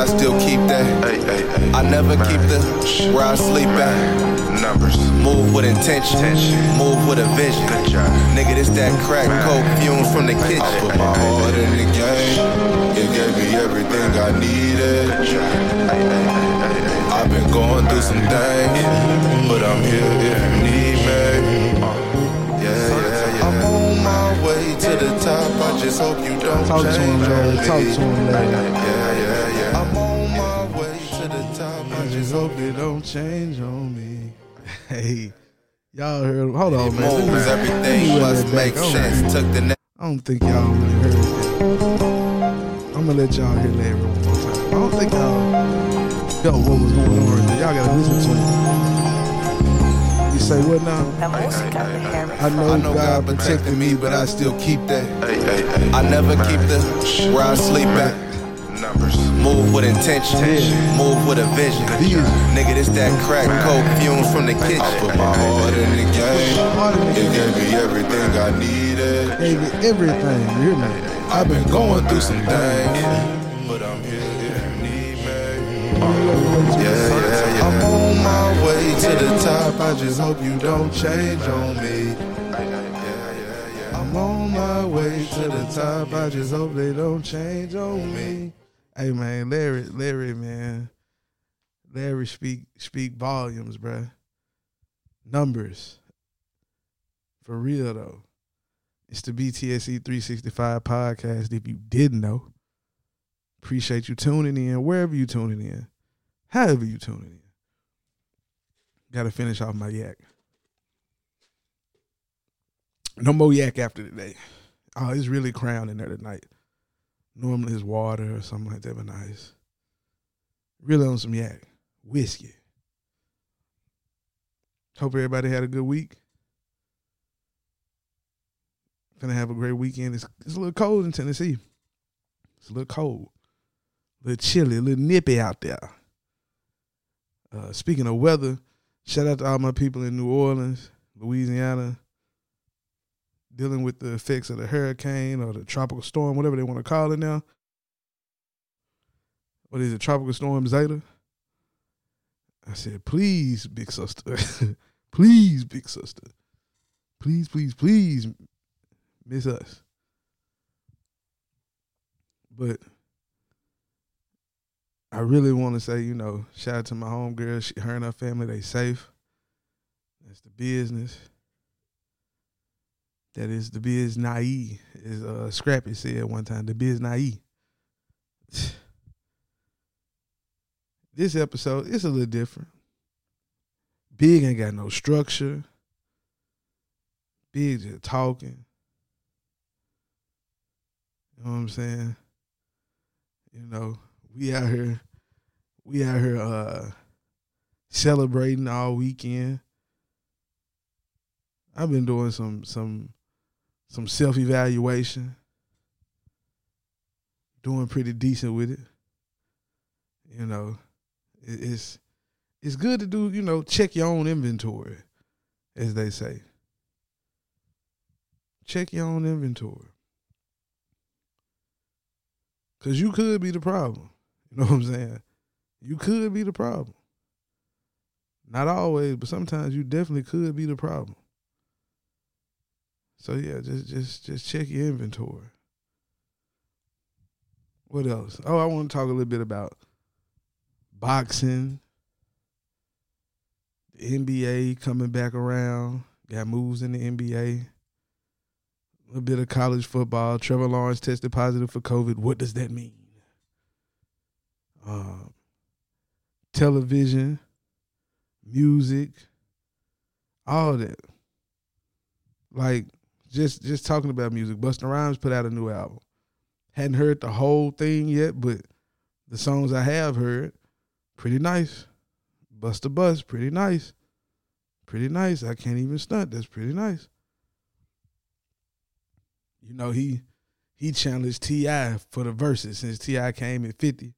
I still keep that. I never keep the where I sleep at. Numbers. Move with intention, move with a vision. Nigga, this that crack coke fumes from the kitchen. I put my heart in the game. It gave me everything I needed. I've been going through some things, but I'm here if you need me. Uh. Yeah, yeah, yeah. I'm on my way to the top. I just hope you don't Talk to him, change on Talk to him, yeah, yeah. Top. Just hope it don't change on me. Hey, y'all heard? Hold on, man. Let Moves, everything run must make. I don't- sense. Took the next. I don't think y'all really heard that. I'm gonna let y'all hear Larry one more time. I don't think y'all yo what was going on right there. Y'all gotta listen to him. You say what now? La música de I know, I know God, God protected me, but I still keep that. I never keep the where I sleep at. Numbers. Move with intention, move with a vision. Vision. Nigga, this that crack coke fumes from the kitchen. I put my heart in the game. Heart It gave me everything I needed. Gave it everything. You hear me? I've been going through some things, but I'm here if you need me. Yeah, yeah, yeah. I'm on my way to the top. I just hope you don't change on me. I'm on my way to the top. I just hope they don't change on me. Hey man, Larry, Larry, man, Larry speak speak volumes, bruh. Numbers, for real though. It's the BTSE 365 podcast. If you didn't know, appreciate you tuning in wherever you tuning in, however you tuning in. Got to finish off my yak. No more yak after today. Oh, it's really crown in there tonight. Normally it's water or something like that, but nice. Really on some yak. Whiskey. Hope everybody had a good week. Gonna have a great weekend. It's, it's a little cold in Tennessee. It's a little cold. A little chilly, a little nippy out there. Uh, speaking of weather, shout out to all my people in New Orleans, Louisiana, dealing with the effects of the hurricane or the tropical storm, whatever they want to call it now. What is it, tropical storm Zeta? I said, please, big sister, please, big sister, please, please, please, miss us. But I really want to say, you know, shout out to my homegirl, she, her and her family, they safe. That's the business. That is the biz naive, as uh, Scrappy said one time. The biz naive. This episode it's a little different. Big ain't got no structure. Big just talking. You know what I'm saying? You know, we out here, we out here uh celebrating all weekend. I've been doing some some some self evaluation. Doing pretty decent with it. You know, it's it's good to do, you know, check your own inventory, as they say. Check your own inventory. Cause you could be the problem. You know what I'm saying? You could be the problem. Not always, but sometimes you definitely could be the problem. So yeah, just just just check your inventory. What else? Oh, I want to talk a little bit about boxing. The NBA coming back around. Got moves in the NBA. A little bit of college football. Trevor Lawrence tested positive for COVID. What does that mean? Um, television, music, all that. Like just just talking about music. Busta Rhymes put out a new album. Hadn't heard the whole thing yet, but the songs I have heard, pretty nice. Busta Bus, pretty nice. Pretty nice. I can't even stunt. That's pretty nice. You know, he he challenged T.I. for the verses since T.I. came at 50.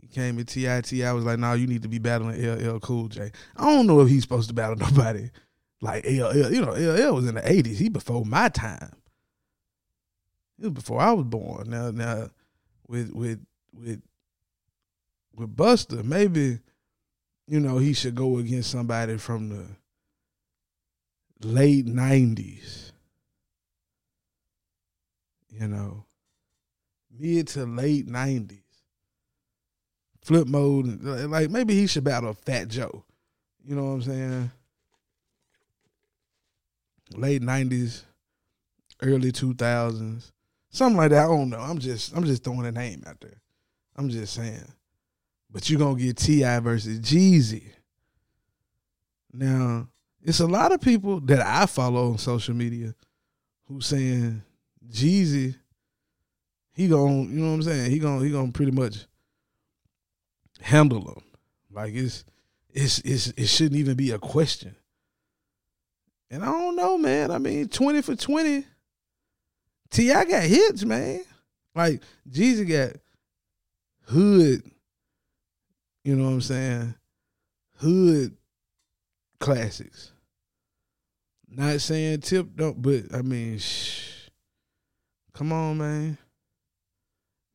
He came at T.I. T.I. was like, no, you need to be battling LL Cool J. I don't know if he's supposed to battle nobody like LL. You know, LL was in the 80s. He before my time. It was before I was born. Now, now, with with with with Busta, maybe you know he should go against somebody from the late nineties. You know, mid to late nineties. Flip mode, like maybe he should battle Fat Joe. You know what I'm saying? Late nineties, early two thousands, something like that. I don't know. I'm just I'm just throwing a name out there. I'm just saying. But you're gonna get T.I. versus Jeezy. Now, it's a lot of people that I follow on social media who saying Jeezy, he gonna, you know what I'm saying? He gonna he gonna pretty much handle them. Like it's it's it's it shouldn't even be a question. And I don't know, man. I mean, 20 for 20. T.I. got hits, man. Like Jeezy got hood, you know what I'm saying? Hood classics. Not saying tip don't, but I mean, shh. Come on, man.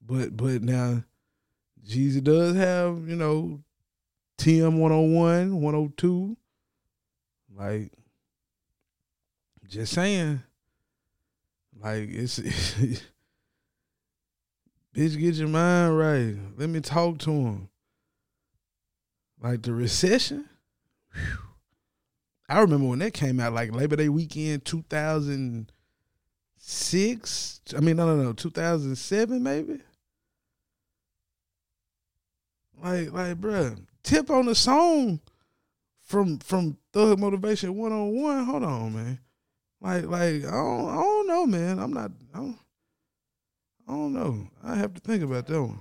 But but now, Jeezy does have you know, TM 101, 102. Like, just saying. Like it's, bitch, get your mind right. Let me talk to him. Like the recession. Whew. I remember when that came out, like Labor Day weekend, two thousand six. I mean, no, no, no, two thousand seven, maybe. Like, like, bruh, tip on the song from from Thug Motivation one on one. Hold on, man. Like, like, I don't, I don't know, man. I'm not. I don't, I don't know. I have to think about that one.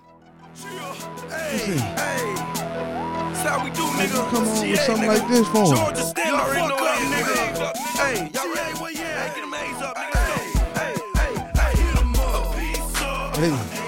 Hey, hey. That's how we do, nigga. come on with something like this for 'em. Georgia, stand the fuck up, nigga. Hey, y'all ready? Where you at? Get them A's up, nigga. Hey, hey, hey, hit 'em up. A up. Hey,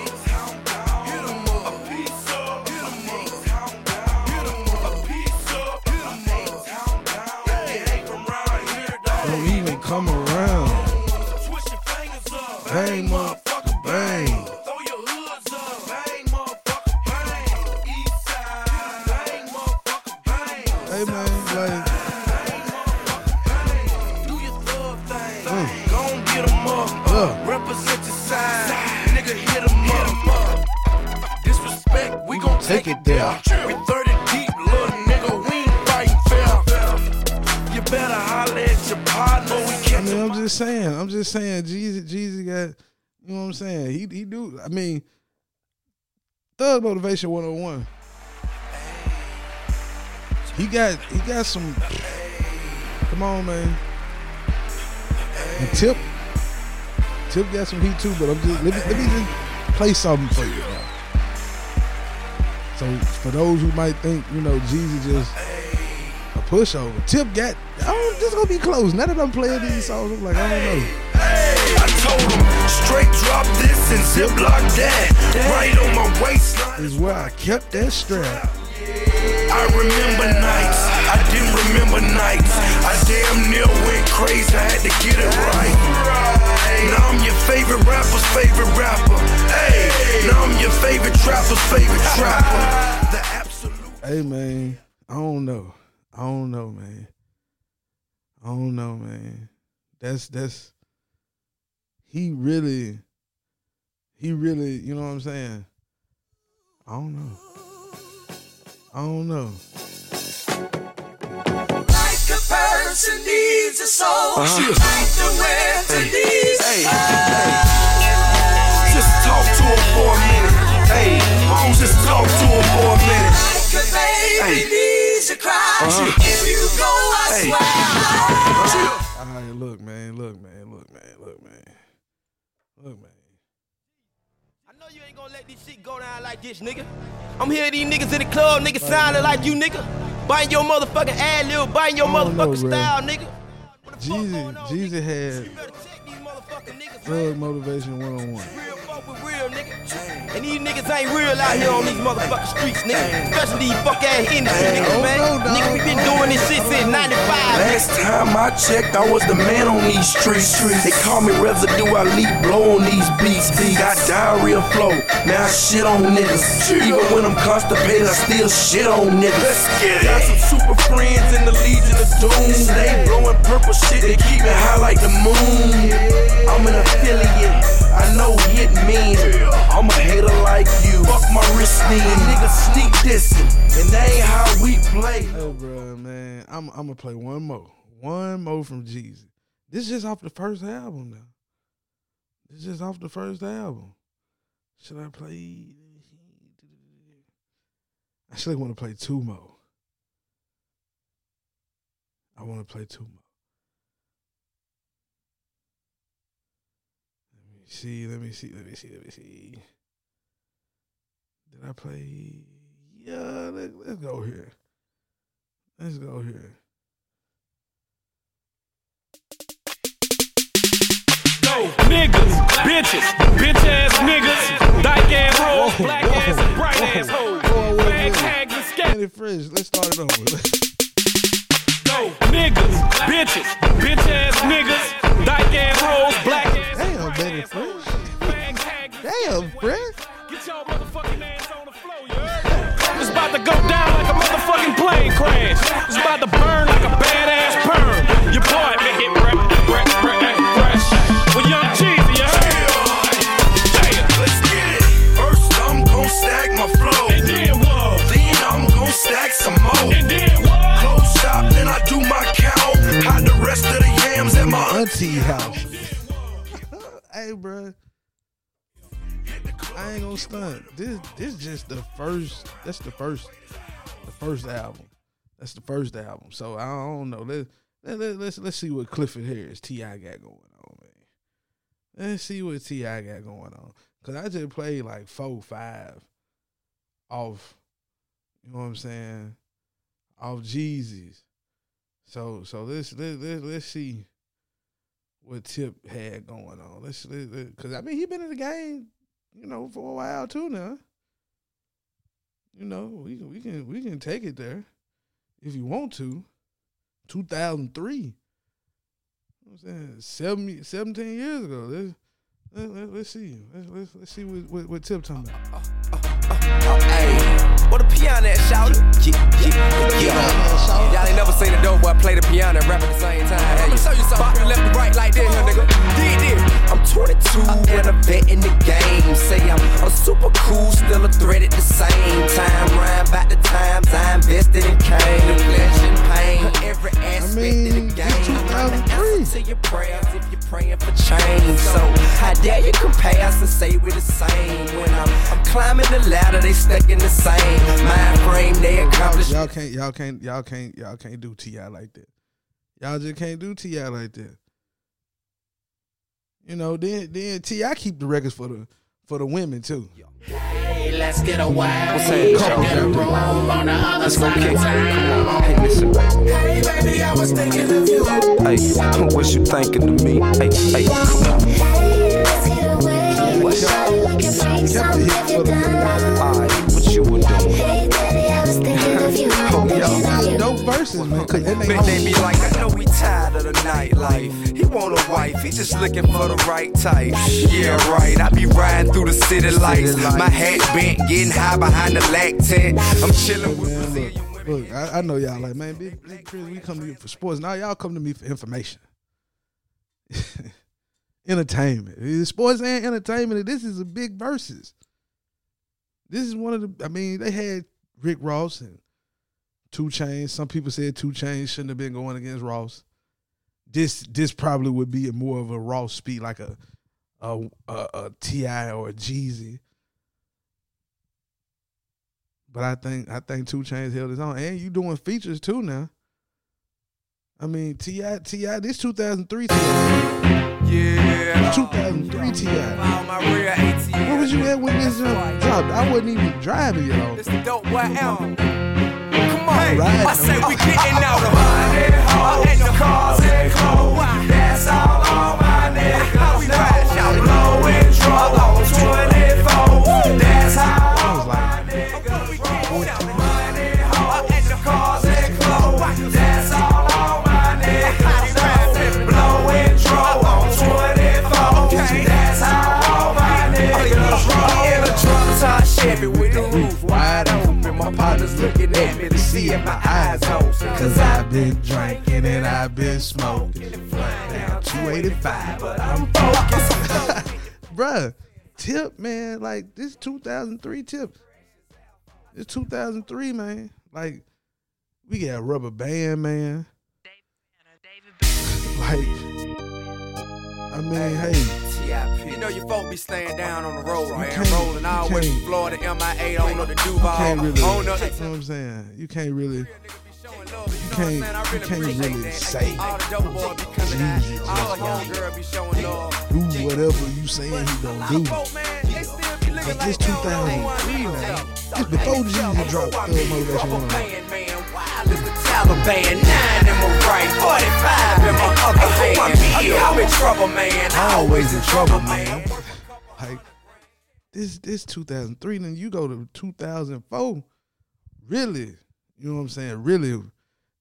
gon' Take take, it it there. We 30 deep, little nigga, we ain't fighting fair. You better holler at your partner. We I mean, I'm just saying. I'm just saying. Jeezy, Jeezy got. You know what I'm saying? He he do. I mean, Thug Motivation 101. He got he got some. Come on, man. And Tip, Tip got some heat too. But I'm just let me let me just play something for you. Now. So for those who might think you know Jeezy just a pushover, Tip got. Oh, this gonna be close. Now that I'm playing these songs, I'm like I don't know. I told him, straight drop this and ziplock that. Right on my waistline. Is where I kept that strap. I remember nights, I remember nights. I damn near went crazy, I had to get it right. Now I'm your favorite rapper's favorite rapper. Hey, now I'm your favorite trapper's favorite trapper. The absolute. Hey man, I don't know. I don't know, man. I don't know, man. That's that's he really he really, you know what I'm saying? I don't know. I don't know. Person needs a soul, Uh-huh. like the winter needs Hey, hey. Just talk to him for a minute. Hey, just talk to him for a minute. like a baby Hey. needs a cry. Uh-huh. If you go, I Hey. swear. All right, look, man, look, man, look, man, look, man. Look, man. I know you ain't gonna let this shit go down like this, nigga. I'm hearing these niggas in the club, niggas sounding like you, nigga. Biting your motherfucking ad lib, biting your don't know, motherfucking style, nigga. Jeezy, Jeezy had You better check these motherfucking niggas, Motivation 101. Real fuck with real, nigga. And these niggas ain't real out here on these motherfucking streets, nigga. Especially these fuck ass industry niggas, man. no. Nigga, we been doing this shit since 95. Last time I checked, I was the man on these streets. They call me residue, I leap blow on these beats. Got diarrhea flow, now I shit on niggas. Even when I'm constipated, I still shit on niggas. Got some super friends in the Legion of Doom. They blowing purple shit, they keep me high like the moon. I'm an affiliate, I know it means I'm a hater like you. Fuck my wrist niggas sneak and that ain't how we play. Hey, bro, man, I'm I'm gonna play one more, one more from Jeezy. This is just off the first album now. This is just off the first album. Should I play? I actually want to play two more. I want to play two more. Let me see. Let me see. Let me see. Let me see. Did I play? Yeah, let, let's go here. Let's go here. Niggas, bitches, bitch ass niggas, dyke ass hoes, black ass and bright ass hoes, Whoa, whoa, fag whoa. tags and scat. Benny let's start it over. Niggas, bitches, bitch ass niggas, dyke ass hoes, black and Damn, Fresh. Get your motherfucking on the floor, you? It's about to go down like a motherfucking plane crash. It's about to burn like a badass perm. Your boy make gonna stunt. This this just the first. That's the first. The first album. That's the first album. So I don't know. Let let let let's let's see what Clifford Harris Ti got going on, man. Let's see what Ti got going on. Cause I just played like four, five off. You know what I'm saying? Off Jeezys. So so let's let let let's see what Tip had going on. Let's because I mean he been in the game, you know, for a while too now. You know, we can we can we can take it there if you want to. 2003. You know I'm saying? Seven, 17 years ago. Let's, let, let, let's see. Let's, let's, let's see what, what, what Tip talking about. Hey, what the piano at, shout Yeah, yeah, yeah. Y'all ain't never seen a dope boy play the piano and rap at the same time. Hey, I'ma show you something. Bop left and right like this, here, nigga. Did this. I'm 22 and a vet in the game. Say I'm a super cool, still a threat at the same time. Rhyme about the times I invested in cane. Flesh and pain, every aspect mean, of the game. I'm the 2003. answer to your prayers if you're praying for change. So how dare you compare us and say we're the same? When I'm, I'm climbing the ladder, they stuck in the same mind frame. They accomplish. Y'all can't, y'all can't, y'all can't, y'all can't do Ti like that. Y'all just can't do Ti like that. You know, then then Ti keep the records for the for the women too. Hey, let's get a wild What's that, Couple y'all? get a room on the other Let's go side kick of it. town. Hey, listen, baby. Hey, baby, I was thinking of you. Hey, what you thinking to me? Hey, hey, come on. Kept the hit for the women. Alright, what you were doing? Dope verses, man. Cause that But ain't they be like, I know we tired of the nightlife. He want a wife, he just looking for the right type. Yeah, right. I be riding through the city lights. My hat bent, getting high behind the lactant. I'm chilling with Brazilian look, women. look, I, I know y'all like, man, big, big Chris, we come to you for sports. Now y'all come to me for information. entertainment. It's sports and entertainment. This is a big versus. This is one of the I mean, they had Rick Ross and 2 Chainz. Some people said 2 Chainz shouldn't have been going against Ross. This this probably would be a more of a raw speed, like a a a, a Ti or a Jeezy. But I think I think 2 Chainz held his own, and you doing features too now. I mean Ti Ti this 2003 Ti Yeah. 2003 Ti. All my real ATM. Where was you at when this uh, dropped? I wasn't even driving y'all. This the dope on. Right. I say we getting out of money, hoes, and the cars and clothes. That's all on my niggas. We riding out blowing trouble on 24. That's how see if my eyes open. Cause I've been drinking and I've been smoking. Down 285, but I'm focused. Bruh, tip, man. Like, this 2003 tip. It's 2003, man. Like, we got rubber band, man. Like, I mean, hey, You know your folk be staying down on the road, man. Rolling all the way from Florida, MIA, on up to you Duval, really, on you know what I'm saying? You can't really, you can't, you can't really say all the dope boys be coming out. All the young girl be showing love. do whatever you saying he gonna do. Folk, man, they still be looking But this they don't know 2003, uh, man. It's before Jeezy dropped Thug Motivation Rubber 1. Band, man, wild as the Taliban. Nine in my right, 45 in my other hand. I'm in trouble, man. I Always in trouble, man. Like this, this 2003. Then you go to 2004. Really, you know what I'm saying? Really,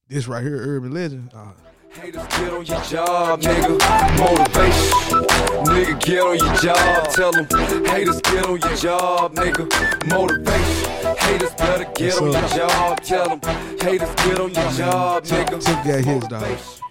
this right here, Urban Legend. Uh, Haters get on your job, nigga. Motivation. Nigga, get on your job. Tell them. Haters get on your job, nigga. Motivation. Haters better get on your job. Tell them. Haters get on your job, nigga. Tip got his dog.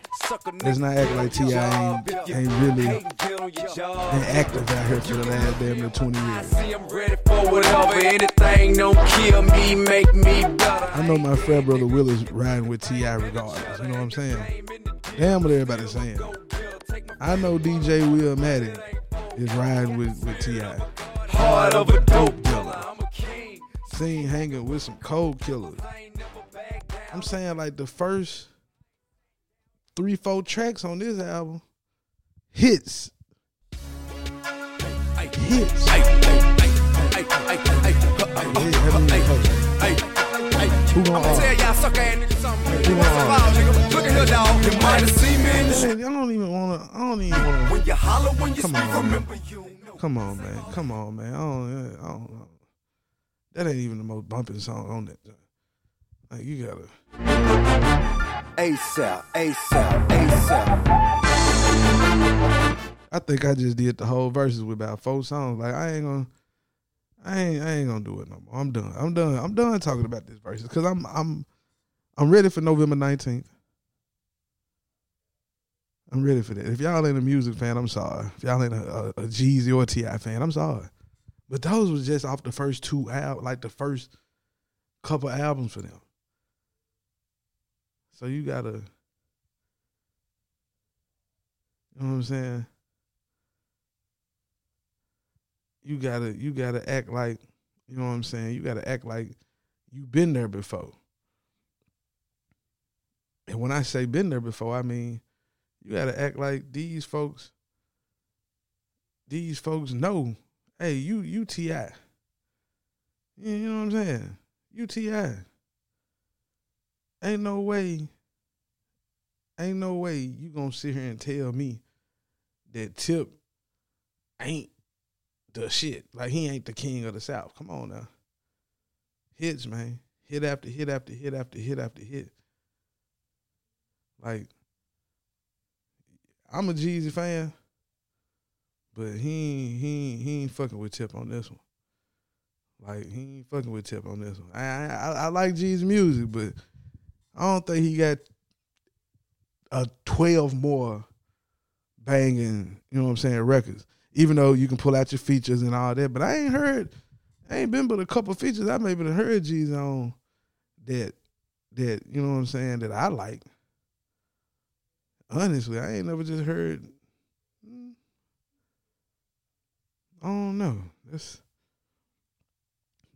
Let's not act like Ti ain't, ain't really been active out here for the last damn near 20 years. I'm ready for whatever. Anything don't kill me, make me better. I know my frat brother Will is riding with Ti regardless. You know what I'm saying? Damn what everybody's saying. I know DJ Will Maddie is riding with, with Ti. Heart of a dope dealer. I'm a king. Seen hanging with some cold killers. I'm saying like the first three, four tracks on this album, hits. Hits. Hey, hey. Who gonna I'ma tell y'all suck ass niggas something. Who gonna up, nigga? Look at here, dog. You might have seen me in the Man, I don't even wanna. I don't even wanna. When you holler, when you Come speak, on, man. remember you. Come on, man. Come on, man. I don't. I don't know. That ain't even the most bumping song on that. Like you gotta. ASAP, ASAP, ASAP. I think I just did the whole verses with about four songs. Like I ain't gonna. I ain't. I ain't gonna do it no more. I'm done. I'm done. I'm done talking about this verses because I'm. I'm. I'm ready for November nineteenth. I'm ready for that. If y'all ain't a music fan, I'm sorry. If y'all ain't a, a, a Jeezy or Ti fan, I'm sorry. But those was just off the first two al like the first couple albums for them. So you gotta, you know what I'm saying? You gotta, you gotta act like, you know what I'm saying? You gotta act like you've been there before. And when I say been there before, I mean you gotta act like these folks, these folks know, hey, you you Ti. You know what I'm saying? You Ti. Ain't no way, ain't no way you gonna sit here and tell me that Tip ain't the shit. Like he ain't the king of the South. Come on now. Hits, man. Hit after hit after hit after hit after hit. Like, I'm a Jeezy fan, but he he he ain't fucking with Tip on this one. Like he ain't fucking with Tip on this one. I I, I, like Jeezy music, but I don't think he got a twelve more banging. You know what I'm saying? Records. Even though you can pull out your features and all that, but I ain't heard. I ain't been but a couple features. I maybe heard Jeezy on that. That you know what I'm saying? That I like. Honestly, I ain't never just heard. I don't know. That's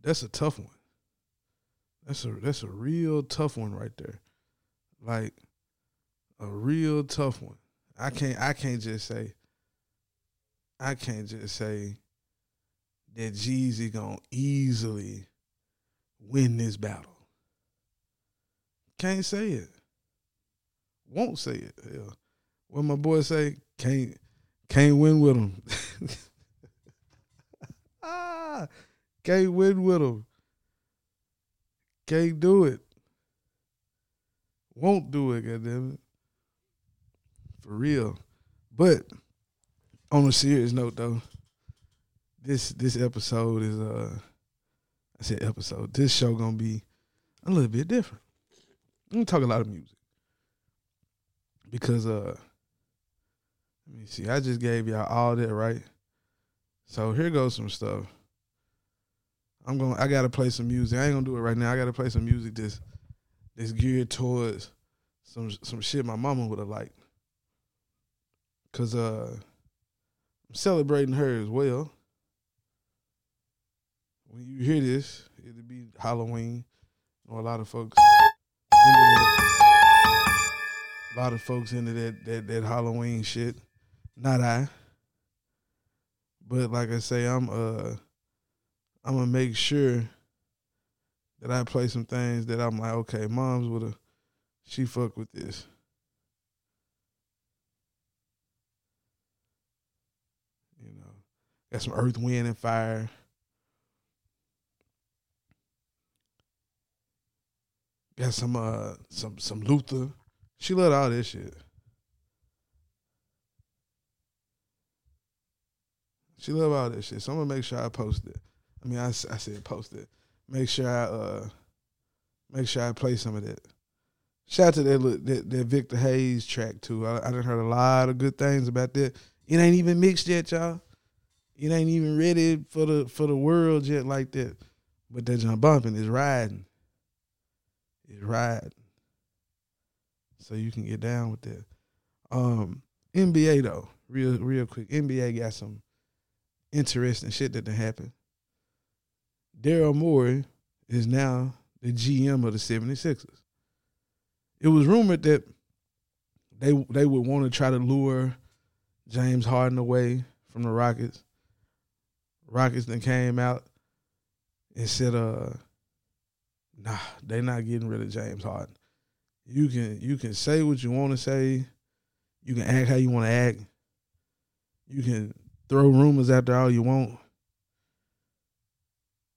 that's a tough one. That's a that's a real tough one right there. Like a real tough one. I can't I can't just say I can't just say that Jeezy gonna easily win this battle. Can't say it. Won't say it. Hell. What my boy say, can't can't win with him. ah, Can't win with him. Can't do it. Won't do it, goddamn it. For real. But on a serious note though, this this episode is uh I said episode. This show gonna be a little bit different. I'm gonna talk a lot of music. Because uh let me see, I just gave y'all all that, right? So here goes some stuff. I'm to I gotta play some music. I ain't gonna do it right now. I gotta play some music that's that's geared towards some some shit my mama would have liked. Cause uh I'm celebrating her as well. When you hear this, it'll be Halloween. Or a lot of folks that, a lot of folks into that that that Halloween shit. Not I. But like I say, I'm uh I'm gonna make sure that I play some things that I'm like, okay, mom's would have she fuck with this. You know, got some Earth, Wind, and Fire. Got some uh some some Luther. She loved all this shit. She loved all this shit. So I'm gonna make sure I post it. I mean, I, I said post it. Make sure I uh make sure I play some of that. Shout out to that that, that Victor Hayes track too. I, I done heard a lot of good things about that. It ain't even mixed yet, y'all. It ain't even ready for the for the world yet like that. But that John bumping is riding. It's riding. So you can get down with that. Um NBA though, real real quick. NBA got some interesting shit that done happened. Daryl Morey is now the GM of the 76ers. It was rumored that they they would want to try to lure James Harden away from the Rockets. Rockets then came out and said, uh, nah, they not getting rid of James Harden. You can you can say what you want to say. You can act how you want to act. You can throw rumors there all you want.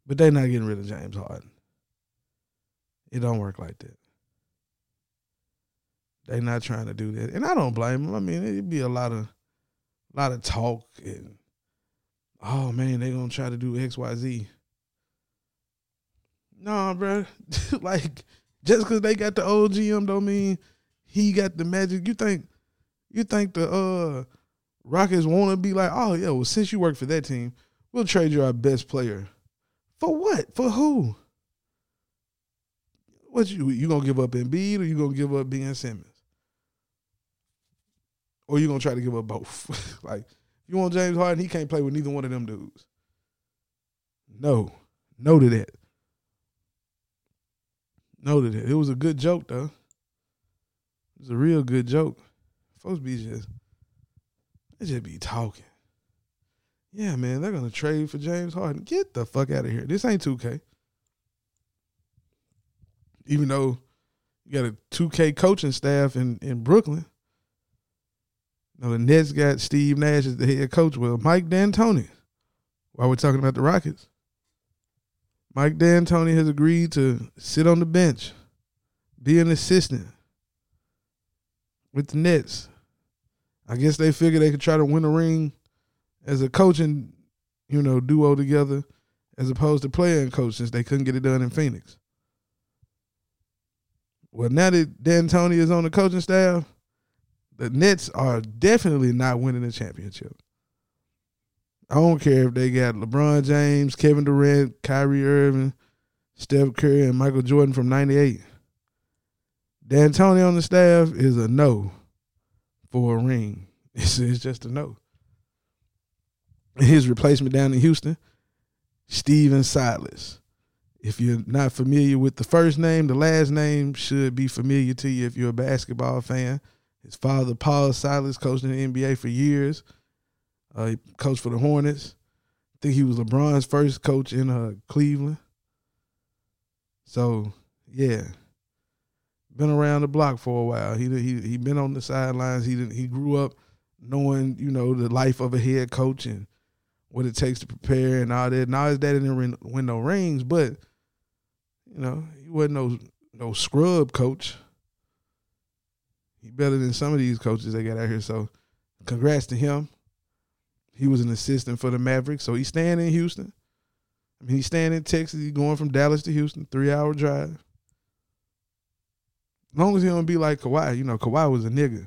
But they not getting rid of James Harden. It don't work like that. They not trying to do that. And I don't blame them. I mean, it'd be a lot of lot of talk and oh man, they gonna try to do XYZ. Nah, bro. like just cause they got the old GM don't mean he got the magic. You think you think the uh Rockets wanna be like, oh yeah, well since you work for that team, we'll trade you our best player. For what? For who? What you you gonna give up Embiid or you gonna give up Ben Simmons? Or you gonna try to give up both? like you want James Harden, he can't play with neither one of them dudes. No. No to that. No to that. It was a good joke though. It was a real good joke. Folks be just they just be talking. Yeah, man, they're gonna trade for James Harden. Get the fuck out of here. This ain't 2K. Even though you got a 2K coaching staff in, in Brooklyn. Now the Nets got Steve Nash as the head coach. Well, Mike D'Antoni. While we're talking about the Rockets, Mike D'Antoni has agreed to sit on the bench, be an assistant with the Nets. I guess they figured they could try to win a ring as a coaching, you know, duo together, as opposed to playing coach since they couldn't get it done in Phoenix. Well, now that D'Antoni is on the coaching staff, the Nets are definitely not winning the championship. I don't care if they got LeBron James, Kevin Durant, Kyrie Irving, Steph Curry, and Michael Jordan from '98. D'Antoni on the staff is a no for a ring. It's, it's just a no. His replacement down in Houston, Stephen Silas. If you're not familiar with the first name, the last name should be familiar to you if you're a basketball fan. His father, Paul Silas, coached in the NBA for years. Uh, he coached for the Hornets. I think he was LeBron's first coach in uh, Cleveland. So, yeah, been around the block for a while. He he he been on the sidelines. He didn't, he grew up knowing you know the life of a head coach and what it takes to prepare and all that. Now his daddy didn't win no rings, but you know he wasn't no no scrub coach. He better than some of these coaches they got out here. So, congrats to him. He was an assistant for the Mavericks, so he's staying in Houston. I mean, he's staying in Texas. He's going from Dallas to Houston, three hour drive. As long as he don't be like Kawhi, you know, Kawhi was a nigga.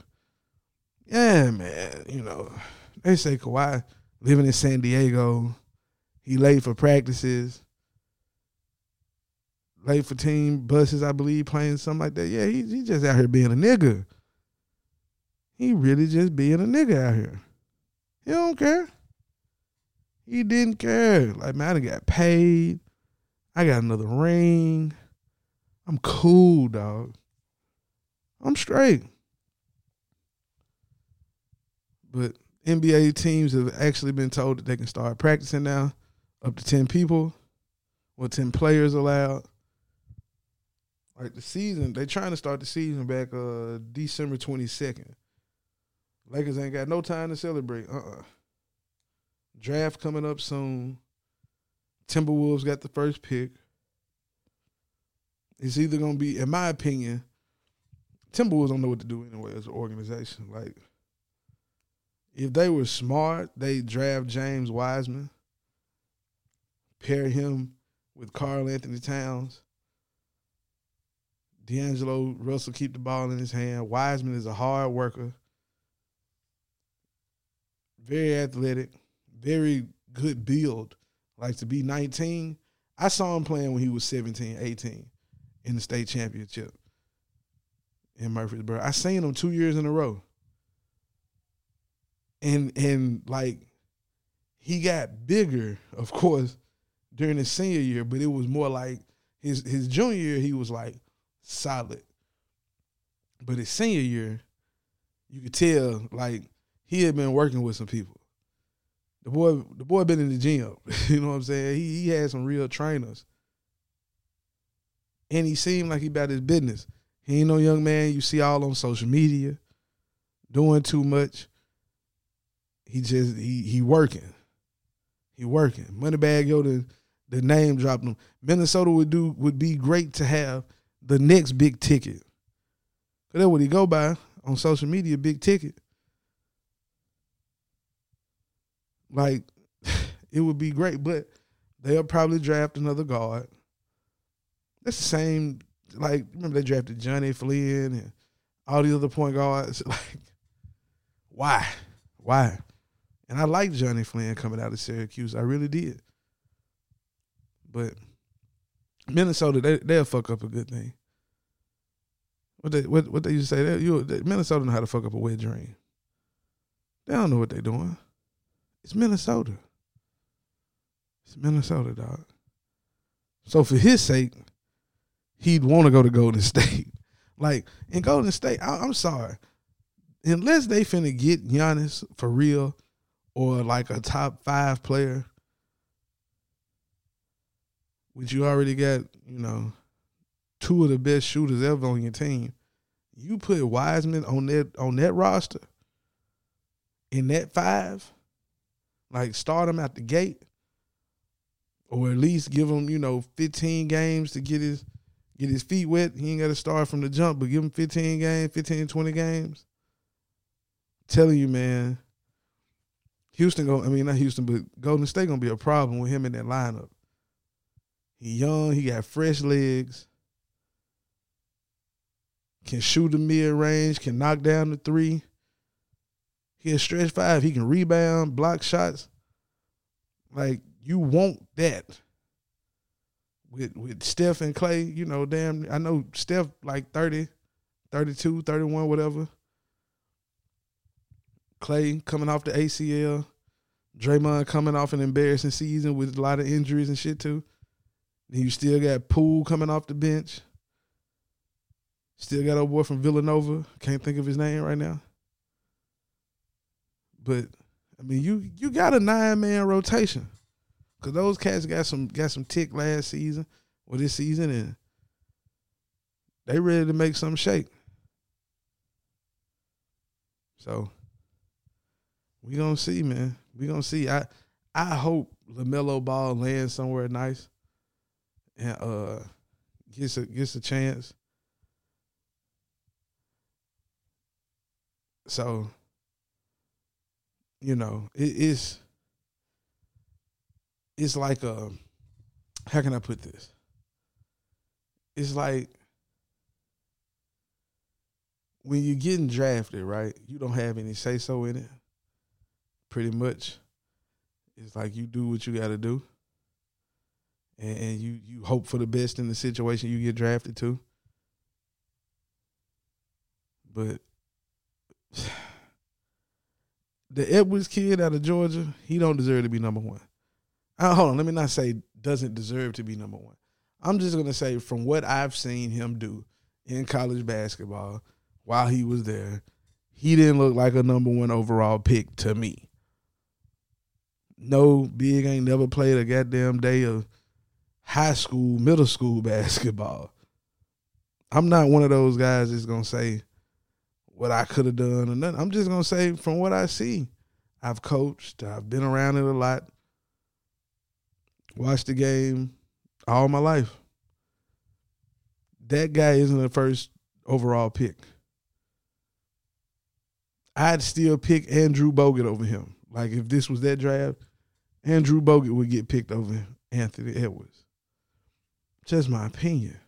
Yeah, man. You know, they say Kawhi living in San Diego. He late for practices. Late for team buses, I believe, playing something like that. Yeah, he he just out here being a nigga. He really just being a nigga out here. He don't care. He didn't care. Like, man, I got paid. I got another ring. I'm cool, dog. I'm straight. But NBA teams have actually been told that they can start practicing now, up to 10 people, or 10 players allowed. Like the season, they're trying to start the season back uh December 22nd. Lakers ain't got no time to celebrate. Uh-uh. Draft coming up soon. Timberwolves got the first pick. It's either gonna be, in my opinion, Timberwolves don't know what to do anyway as an organization. Like, if they were smart, they draft James Wiseman, pair him with Karl-Anthony Towns. D'Angelo Russell keep the ball in his hand. Wiseman is a hard worker, very athletic, very good build. Like to be 19, I saw him playing when he was 17, 18 in the state championship in Murfreesboro. I seen him two years in a row. And and like he got bigger, of course, during his senior year, but it was more like his his junior year, he was like solid. But his senior year, you could tell like he had been working with some people. The boy, the boy been in the gym. you know what I'm saying? He he had some real trainers. And he seemed like he about his business. He ain't no young man you see all on social media doing too much. He just he he working. He working. Moneybagg Yo the the name dropped him. Minnesota would do would be great to have the next big ticket. Cause that's what he go by on social media, big ticket. Like it would be great, but they'll probably draft another guard. That's the same. Like remember they drafted Jonny Flynn and all the other point guards. Like why, why? And I like Jonny Flynn coming out of Syracuse. I really did. But Minnesota, they they'll fuck up a good thing. What they what what they used to say? They, you, they, Minnesota know how to fuck up a wet dream. They don't know what they're doing. It's Minnesota. It's Minnesota, dog. So for his sake, he'd want to go to Golden State. Like in Golden State, I, I'm sorry, unless they finna get Giannis for real, or like a top five player, which you already got, you know, two of the best shooters ever on your team. You put Wiseman on that on that roster in that five, like start him at the gate, or at least give him, you know, 15 games to get his get his feet wet. He ain't got to start from the jump, but give him 15 games, 15, 20 games. telling you, man, Houston go I mean not Houston, but Golden State gonna be a problem with him in that lineup. He young, he got fresh legs, can shoot the mid range, can knock down the three. He a stretch five. He can rebound, block shots. Like you want that with with Steph and Clay. You know, damn. I know Steph like 30, 32, 31, whatever. Clay coming off the ACL. Draymond coming off an embarrassing season with a lot of injuries and shit too. Then you still got Poole coming off the bench. Still got a boy from Villanova. Can't think of his name right now. But I mean, you you got a nine man rotation because those cats got some got some tick last season or this season, and they ready to make some shake. So we gonna see, man. We gonna see. I I hope LaMelo Ball lands somewhere nice and uh gets a gets a chance. So, you know, it is it's like a how can I put this? It's like when you're getting drafted, right? You don't have any say so in it. Pretty much. It's like you do what you gotta do. And, and you you hope for the best in the situation you get drafted to. But the Edwards kid out of Georgia, he don't deserve to be number one. Uh, hold on, let me not say doesn't deserve to be number one. I'm just gonna say from what I've seen him do in college basketball while he was there, he didn't look like a number one overall pick to me. No, Big ain't never played a goddamn day of high school, middle school basketball. I'm not one of those guys that's gonna say what I could have done or nothing. I'm just gonna say from what I see. I've coached, I've been around it a lot, watched the game all my life. That guy isn't the first overall pick. I'd still pick Andrew Bogut over him. Like if this was that draft, Andrew Bogut would get picked over Anthony Edwards. Just my opinion.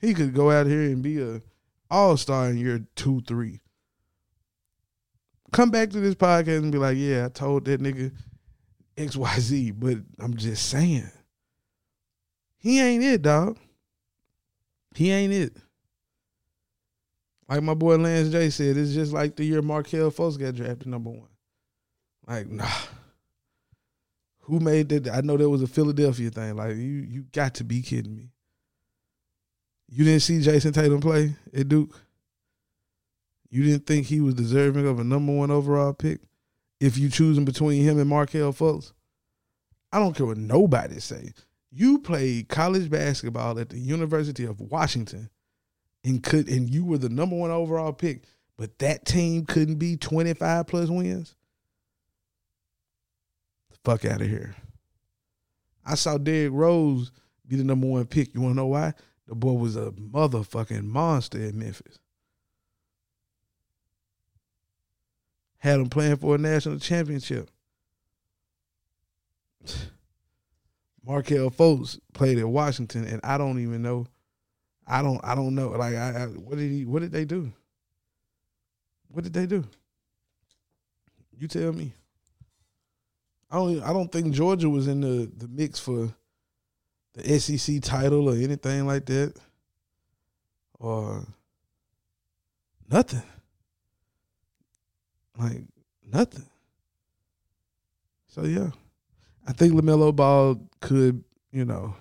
He could go out here and be a all star in year two, three. Come back to this podcast and be like, yeah, I told that nigga XYZ, but I'm just saying. He ain't it, dog. He ain't it. Like my boy Lance J said, it's just like the year Markelle Fultz got drafted number one. Like, nah. Who made that? I know that was a Philadelphia thing. Like, you you got to be kidding me. You didn't see Jayson Tatum play at Duke? You didn't think he was deserving of a number one overall pick? If you choosing between him and Markelle Fultz? I don't care what nobody say. You played college basketball at the University of Washington and could and you were the number one overall pick, but that team couldn't be 25 plus wins. The fuck out of here. I saw Derrick Rose be the number one pick. You wanna know why? The boy was a motherfucking monster in Memphis. Had him playing for a national championship. Markelle Fultz played at Washington, and I don't even know. I don't. I don't know. Like, I, I what did he? What did they do? What did they do? You tell me. I don't. I don't think Georgia was in the the mix for the SEC title or anything like that, or nothing. Like nothing. So yeah, I think LaMelo Ball could, you know,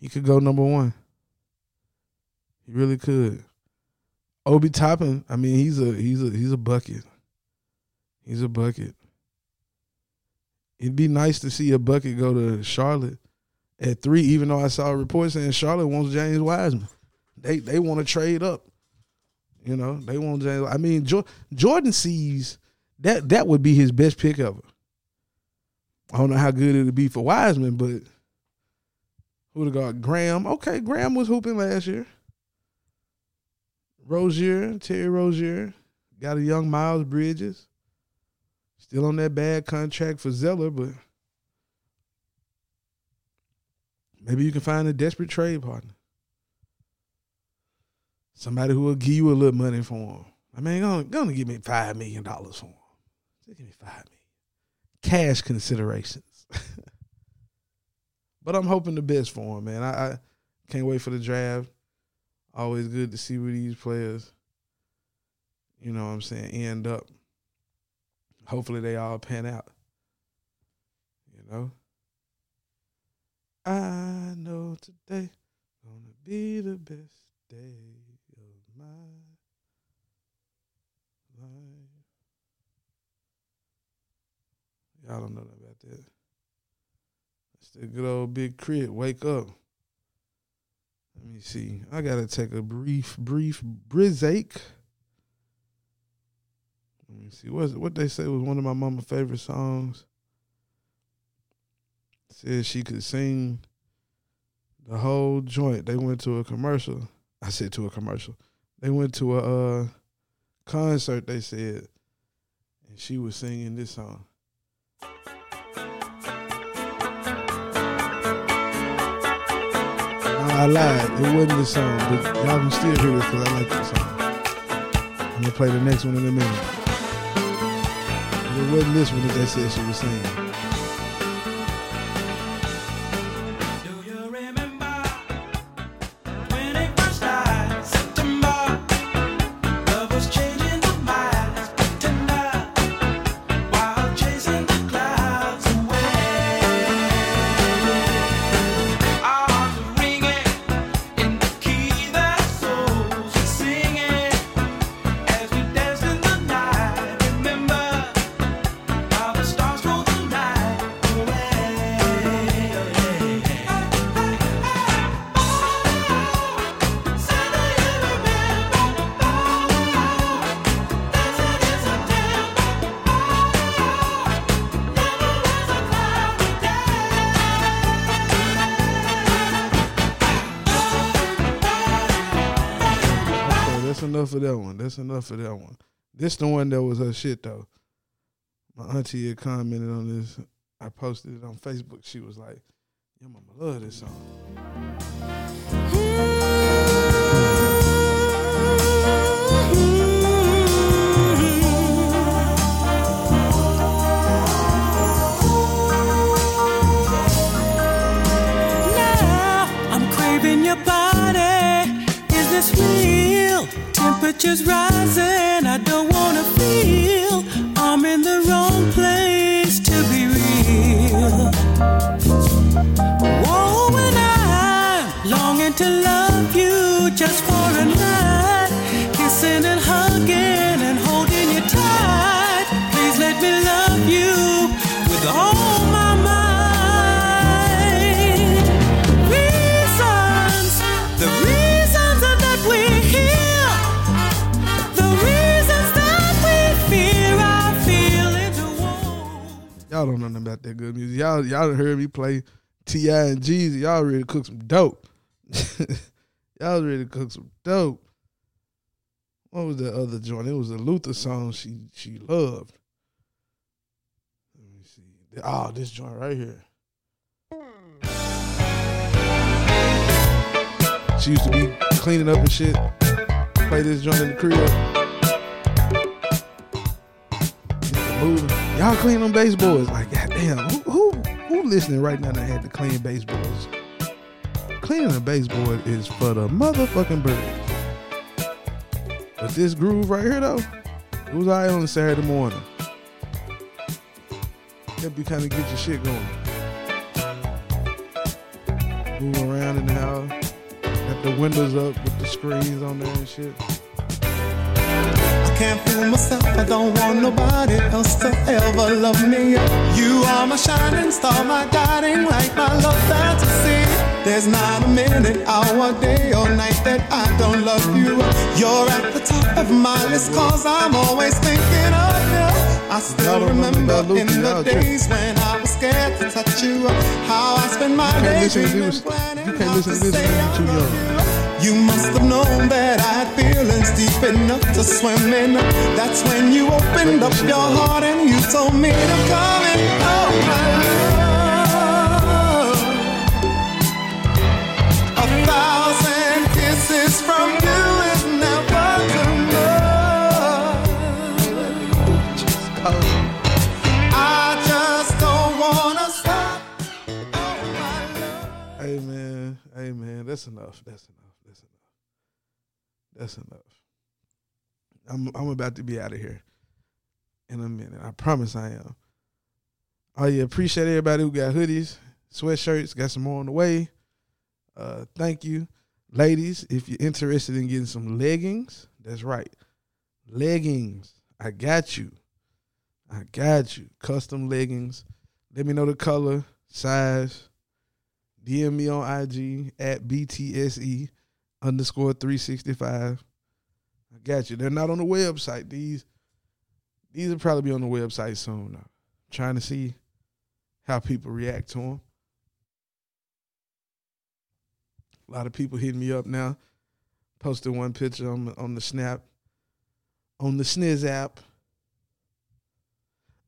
he could go number one. He really could. Obi Toppin, I mean, he's a he's a he's a bucket. He's a bucket. It'd be nice to see a bucket go to Charlotte at three, even though I saw a report saying Charlotte wants James Wiseman. They they want to trade up. You know, they want James. I mean, jo- Jordan sees that that would be his best pick ever. I don't know how good it would be for Wiseman, but who'd have got Graham? Okay, Graham was hooping last year. Rozier, Terry Rozier, got a young Miles Bridges. Still on that bad contract for Zeller, but maybe you can find a desperate trade partner. Somebody who will give you a little money for him. I mean, gonna, gonna give me five million dollars for him. Just give me five million. Cash considerations. but I'm hoping the best for him, man. I, I can't wait for the draft. Always good to see where these players, you know what I'm saying, end up. Hopefully they all pan out. You know? I know today gonna be the best day of my life. Y'all don't know about that. It's the good old big crit. Wake up. Let me see. I gotta take a brief, brief brizache. Let me see. What what they say was one of my mama's favorite songs. Said she could sing the whole joint. They went to a commercial. I said to a commercial. They went to a uh, concert. They said, and she was singing this song. I lied. It wasn't this song, but y'all can still hear this because I like this song. I'm gonna play the next one in a minute. But it wasn't this one that they said she was singing. This the one that was her shit though. My auntie had commented on this. I posted it on Facebook. She was like, "Your mama love this song." Now I'm Y'all y'all heard me play T.I. and Jeezy. Y'all ready to cook some dope. y'all ready to cook some dope. What was that other joint? It was a Luther song she she loved. Let me see. Oh, this joint right here. She used to be cleaning up and shit. Play this joint in the crib. Y'all clean them baseboards. Like, goddamn, who, who who listening right now that had to clean baseboards? Cleaning a baseboard is for the motherfucking birds. But this groove right here though, it was alright on Saturday morning. Help you kind of get your shit going. Move around in the house. Got the windows up with the screens on there and shit. I can't fool myself. I don't want nobody else to ever love me. You are my shining star, my guiding light, my love fantasy. There's not a minute, hour, day, or night that I don't love you. You're at the top of my list, cause I'm always thinking of you. I still remember in the days when I was scared to touch you. How I spent my days dreaming, planning You how to say I love you. You must have known that I had feelings deep enough to swim in. That's when you opened up your heart and you told me to come in. Oh, my love. A thousand kisses from you is never enough. I just don't wanna stop. Man, hey man, that's enough. That's enough. That's enough. That's enough. I'm I'm about to be out of here in a minute. I promise I am. Oh yeah, appreciate everybody who got hoodies, sweatshirts, got some more on the way. Uh thank you. Ladies, if you're interested in getting some leggings, that's right. Leggings. I got you. I got you. Custom leggings. Let me know the color, size. DM me on IG at BTSE underscore 365. I got you. They're not on the website. These these will probably be on the website soon. I'm trying to see how people react to them. A lot of people hitting me up now. Posted one picture on on the snap, on the Sniz app,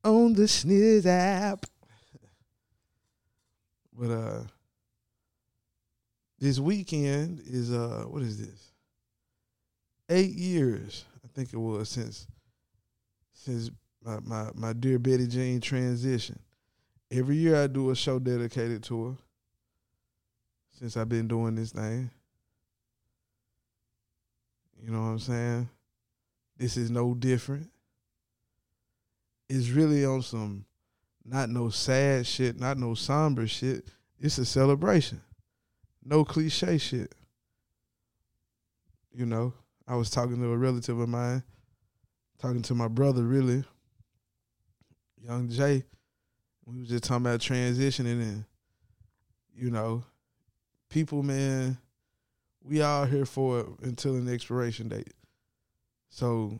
on the Sniz app. but uh, this weekend is uh, what is this? Eight years, I think it was since since my my, my dear Betty Jean transition. Every year I do a show dedicated to her. Since I've been doing this thing. You know what I'm saying? This is no different. It's really on some not no sad shit, not no somber shit. It's a celebration. No cliche shit. You know, I was talking to a relative of mine, talking to my brother really, young Jay. We was just talking about transitioning and you know, people man, we all here for it until an expiration date. So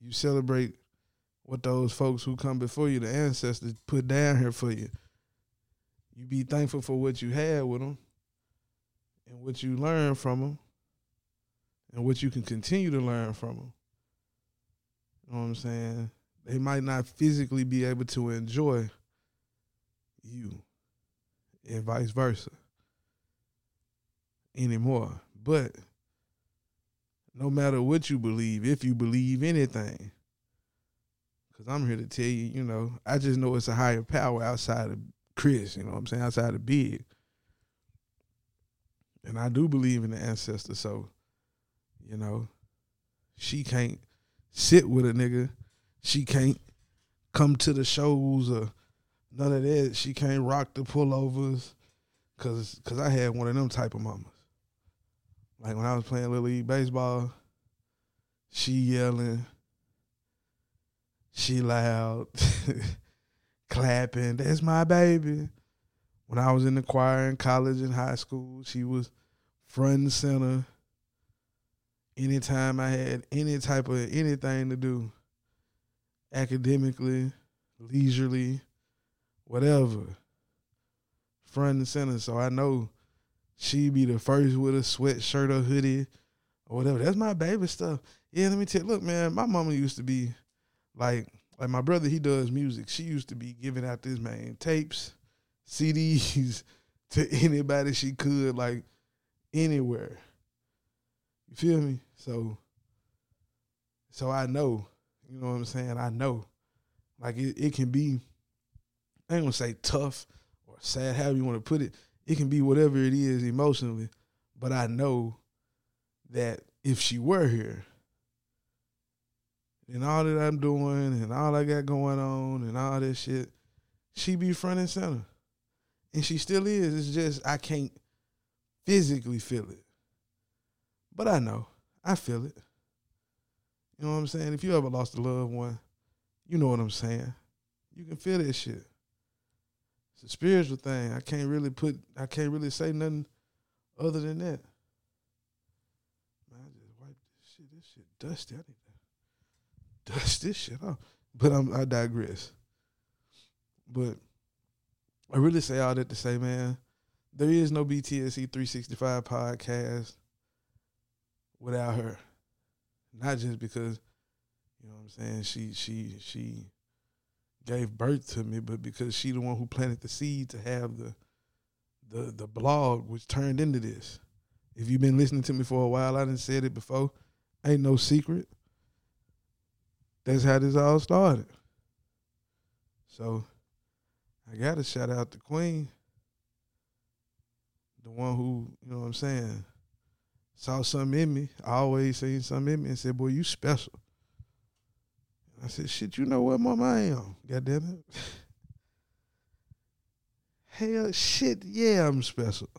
you celebrate what those folks who come before you, the ancestors, put down here for you. You be thankful for what you had with them and what you learn from them and what you can continue to learn from them. You know what I'm saying? They might not physically be able to enjoy you and vice versa anymore. But no matter what you believe, if you believe anything, because I'm here to tell you, you know, I just know it's a higher power outside of Chris, you know what I'm saying, outside of Big. And I do believe in the ancestors, so, you know, she can't sit with a nigga. She can't come to the shows or none of that. She can't rock the pullovers. Cause, Cause I had one of them type of mamas. Like when I was playing Little League Baseball, she yelling, she loud, clapping, that's my baby. When I was in the choir in college and high school, she was front and center. Anytime I had any type of anything to do, academically, leisurely, whatever, front and center. So I know she be the first with a sweatshirt or hoodie or whatever. That's my baby stuff. Yeah, let me tell you, look, man, my mama used to be like like my brother, he does music. She used to be giving out this man tapes, CDs to anybody she could, like anywhere. You feel me? So so I know, you know what I'm saying? I know. Like it, it can be I ain't gonna say tough or sad, however you want to put it. It can be whatever it is emotionally, but I know that if she were here, and all that I'm doing and all I got going on and all this shit, she be front and center. And she still is. It's just I can't physically feel it. But I know. I feel it. You know what I'm saying? If you ever lost a loved one, you know what I'm saying. You can feel that shit. It's a spiritual thing. I can't really put I can't really say nothing other than that. Man, I just wiped this shit. This shit dusty. I need to dust this shit off. But I'm, I digress. But I really say all that to say, man, there is no BTSE 365 podcast without her. Not just because, you know what I'm saying, she she she gave birth to me, but because she the one who planted the seed to have the the the blog which turned into this. If you've been listening to me for a while, I didn't said it before. Ain't no secret. That's how this all started. So I gotta shout out the Queen. The one who, you know what I'm saying, saw something in me. I always seen something in me and said, Boy, you special. I said, shit, you know what, mama, I am. God damn it. Hell, shit, yeah, I'm special.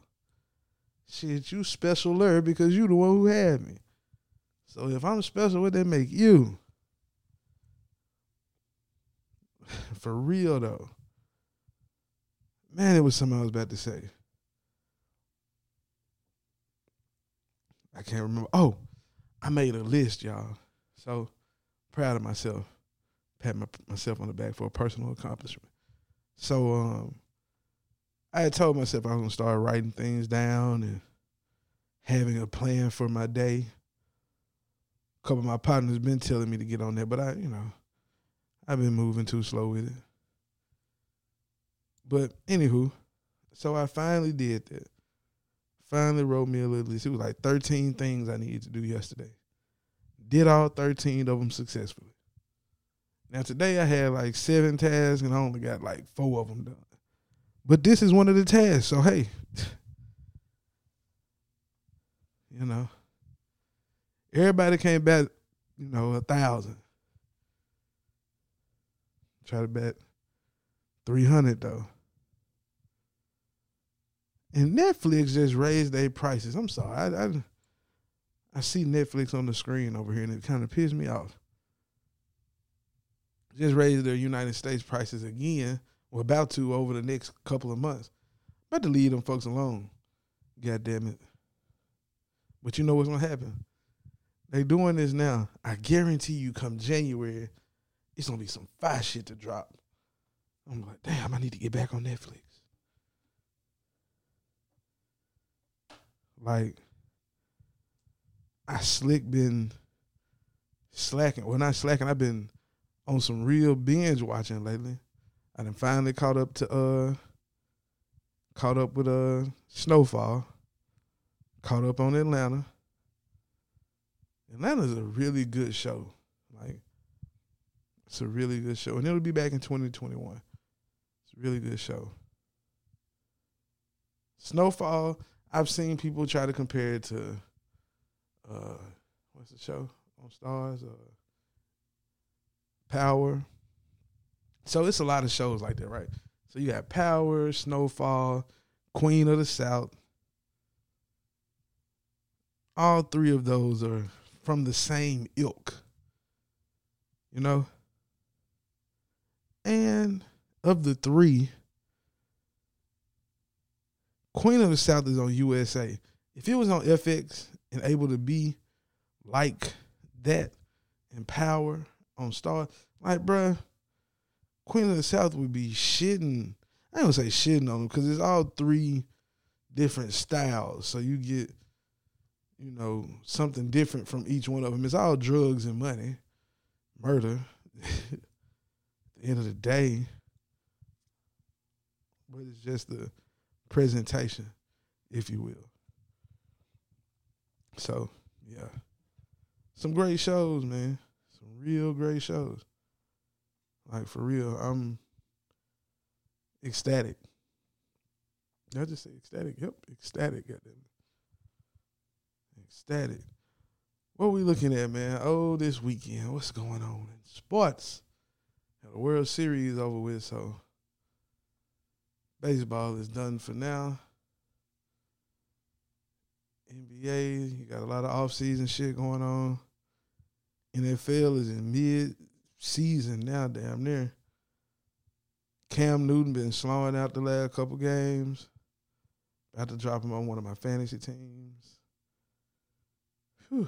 Shit, you special, specialer because you the one who had me. So if I'm special, what they make you? For real though. Man, it was something I was about to say. I can't remember. Oh, I made a list, y'all. So proud of myself. Pat my, myself on the back for a personal accomplishment. So um, I had told myself I was gonna start writing things down and having a plan for my day. A couple of my partners been telling me to get on there, but I, you know, I've been moving too slow with it. But anywho, so I finally did that. Finally wrote me a little list. It was like 13 things I needed to do yesterday. Did all 13 of them successfully. Now today I had like seven tasks and I only got like four of them done. But this is one of the tasks. So hey, you know, everybody came back, you know, a thousand. Try to bet 300 though. And Netflix just raised their prices. I'm sorry. I, I, I see Netflix on the screen over here and it kind of pissed me off. Just raised their United States prices again. We're about to over the next couple of months. About to leave them folks alone. God damn it. But you know what's gonna happen? They doing this now. I guarantee you come January, it's gonna be some fire shit to drop. I'm like, damn, I need to get back on Netflix. Like, I slick been slacking. Well, not slacking. I've been on some real binge watching lately. I done finally caught up to uh caught up with uh Snowfall. Caught up on Atlanta. Atlanta's a really good show. Like it's a really good show. And it'll be back in 2021. It's a really good show. Snowfall, I've seen people try to compare it to uh what's the show on Starz? Uh Power. So it's a lot of shows like that, right? So you got Power, Snowfall, Queen of the South. All three of those are from the same ilk. You know? And of the three, Queen of the South is on USA. If it was on FX and able to be like that and Power on Star, like, bruh, Queen of the South would be shitting. I don't say shitting on them because it's all three different styles. So you get, you know, something different from each one of them. It's all drugs and money, murder. At the end of the day, but it's just the presentation, if you will. So yeah, some great shows, man. Some real great shows. Like for real, I'm ecstatic. Did I just say ecstatic? Yep, ecstatic. Goddamn. Ecstatic. What are we looking at, man? Oh, this weekend. What's going on in sports? A World Series over with, so baseball is done for now. NBA, you got a lot of off-season shit going on. NFL is in mid season now, damn near. Cam Newton been slowing out the last couple games. About to drop him on one of my fantasy teams. Whew.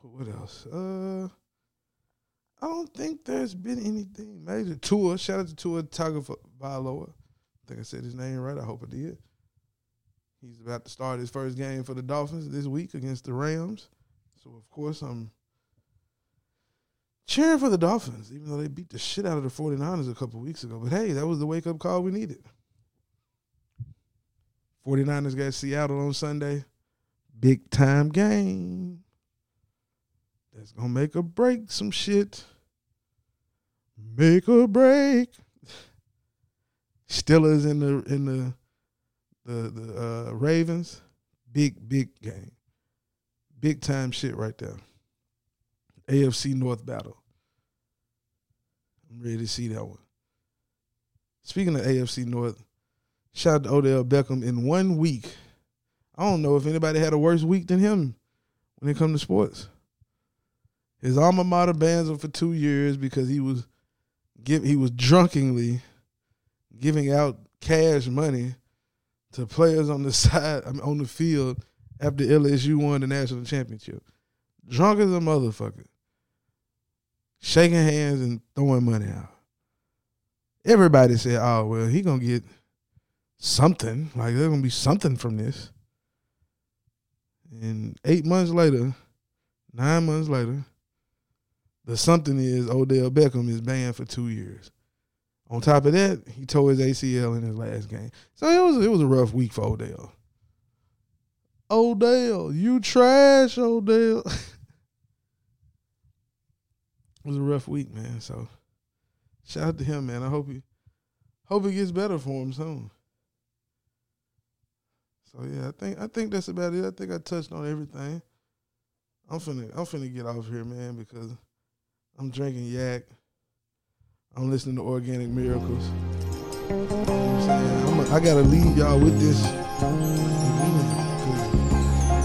What else? Uh, I don't think there's been anything major. Tua, shout out to Tua Tagovailoa. I think I said his name right. I hope I did. He's about to start his first game for the Dolphins this week against the Rams. So of course I'm cheering for the Dolphins, even though they beat the shit out of the 49ers a couple weeks ago. But hey, that was the wake up call we needed. 49ers got Seattle on Sunday. Big time game. That's gonna make or break some shit. Make or break. Steelers in the in the the the uh, Ravens. Big big game. Big time shit right there. AFC North battle. I'm ready to see that one. Speaking of AFC North, shout out to Odell Beckham in one week. I don't know if anybody had a worse week than him when it comes to sports. His alma mater bans him for two years because he was give he was drunkenly giving out cash money to players on the side I mean, on the field after LSU won the national championship. Drunk as a motherfucker shaking hands and throwing money out. Everybody said, "Oh well, he gonna get something. Like there's gonna be something from this. And eight months later, nine months later, the something is Odell Beckham is banned for two years. On top of that, he tore his ACL in his last game. So it was it was a rough week for Odell. Odell, you trash, Odell. it was a rough week, man. So shout out to him, man. I hope he hope it gets better for him soon. So yeah, I think I think that's about it. I think I touched on everything. I'm finna I'm finna get off here, man, because I'm drinking yak. I'm listening to Organic Miracles. You know what I'm saying? I'm a, I gotta leave y'all with this. I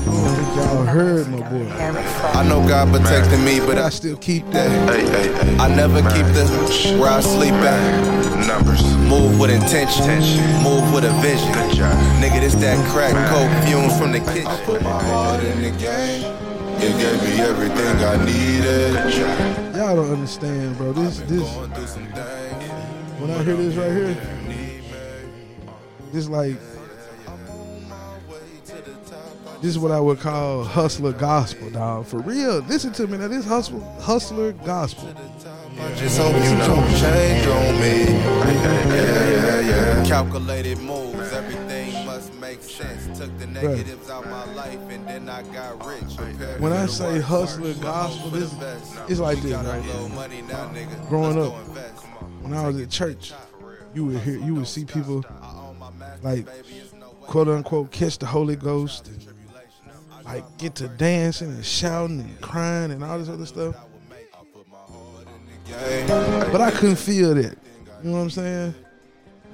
don't think y'all heard my boy. I know God protecting me, but But I I, still keep that. Hey, hey, hey. I never keep the where I sleep at. Numbers. Move with intention, move with a vision. Nigga, this that crack coke fumes from the kitchen. I put my heart in the game. It gave me everything I needed. Y'all don't understand, bro. This this Going through some things. when I hear this right here, this like this is what I would call hustler gospel, dog. For real, listen to me now. This hustle hustler gospel. I just hope you don't change on me. Yeah, yeah, yeah. Calculated moves, everything must make sense. Took the negatives out my life and then I got rich. When I say hustler gospel, this it's like this, right? money now, nigga. Growing up. When I was at church, you would hear, you would see people I own my master, like baby, it's no way. quote unquote catch the Holy Ghost and like get to dancing and shouting and crying and all this other stuff. But I couldn't feel that. You know what I'm saying?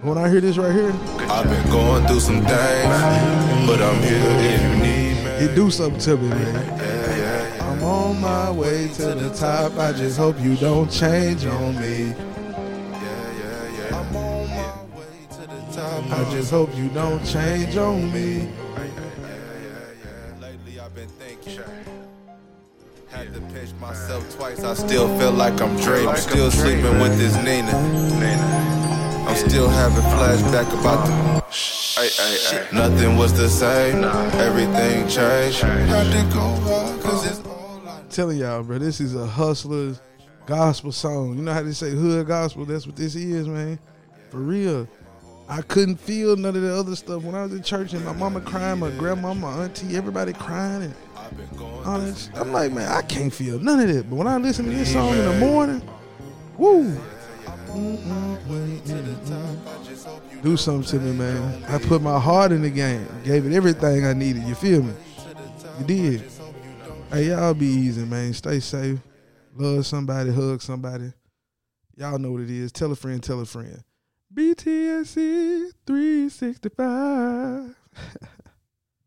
When I hear this right here, I've been going through some things, but I'm here if you. It do something to me, man. I'm on my way to the top. I just hope you don't change on me. I'm on my way to the top. I just hope you don't change on me. Lately I've been thinking. Had to pinch myself twice. I still feel like I'm Dre. I'm still sleeping with this Nina. I'm still having flashback about the. Hey, hey, hey. Nothing was the same. Everything changed. Had to go out, cause it's all I telling y'all, bro, this is a hustler's gospel song. You know how they say hood gospel? That's what this is, man. For real. I couldn't feel none of the other stuff when I was in church and my mama crying, my grandma, my auntie, everybody crying and all that. shit. I'm like, man, I can't feel none of that. But when I listen to this song in the morning, woo. Do something to me, man. I put my heart in the game, gave it everything I needed. You feel me? You did. Hey, y'all be easy, man. Stay safe. Love somebody, hug somebody. Y'all know what it is. Tell a friend, tell a friend. BTSE 365.